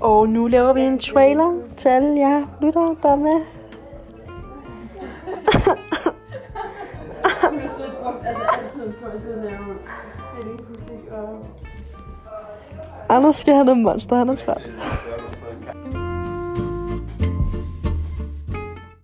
Og nu laver vi en trailer til alle jer lyttere, der er med. Anders skal have noget monster, han er træt.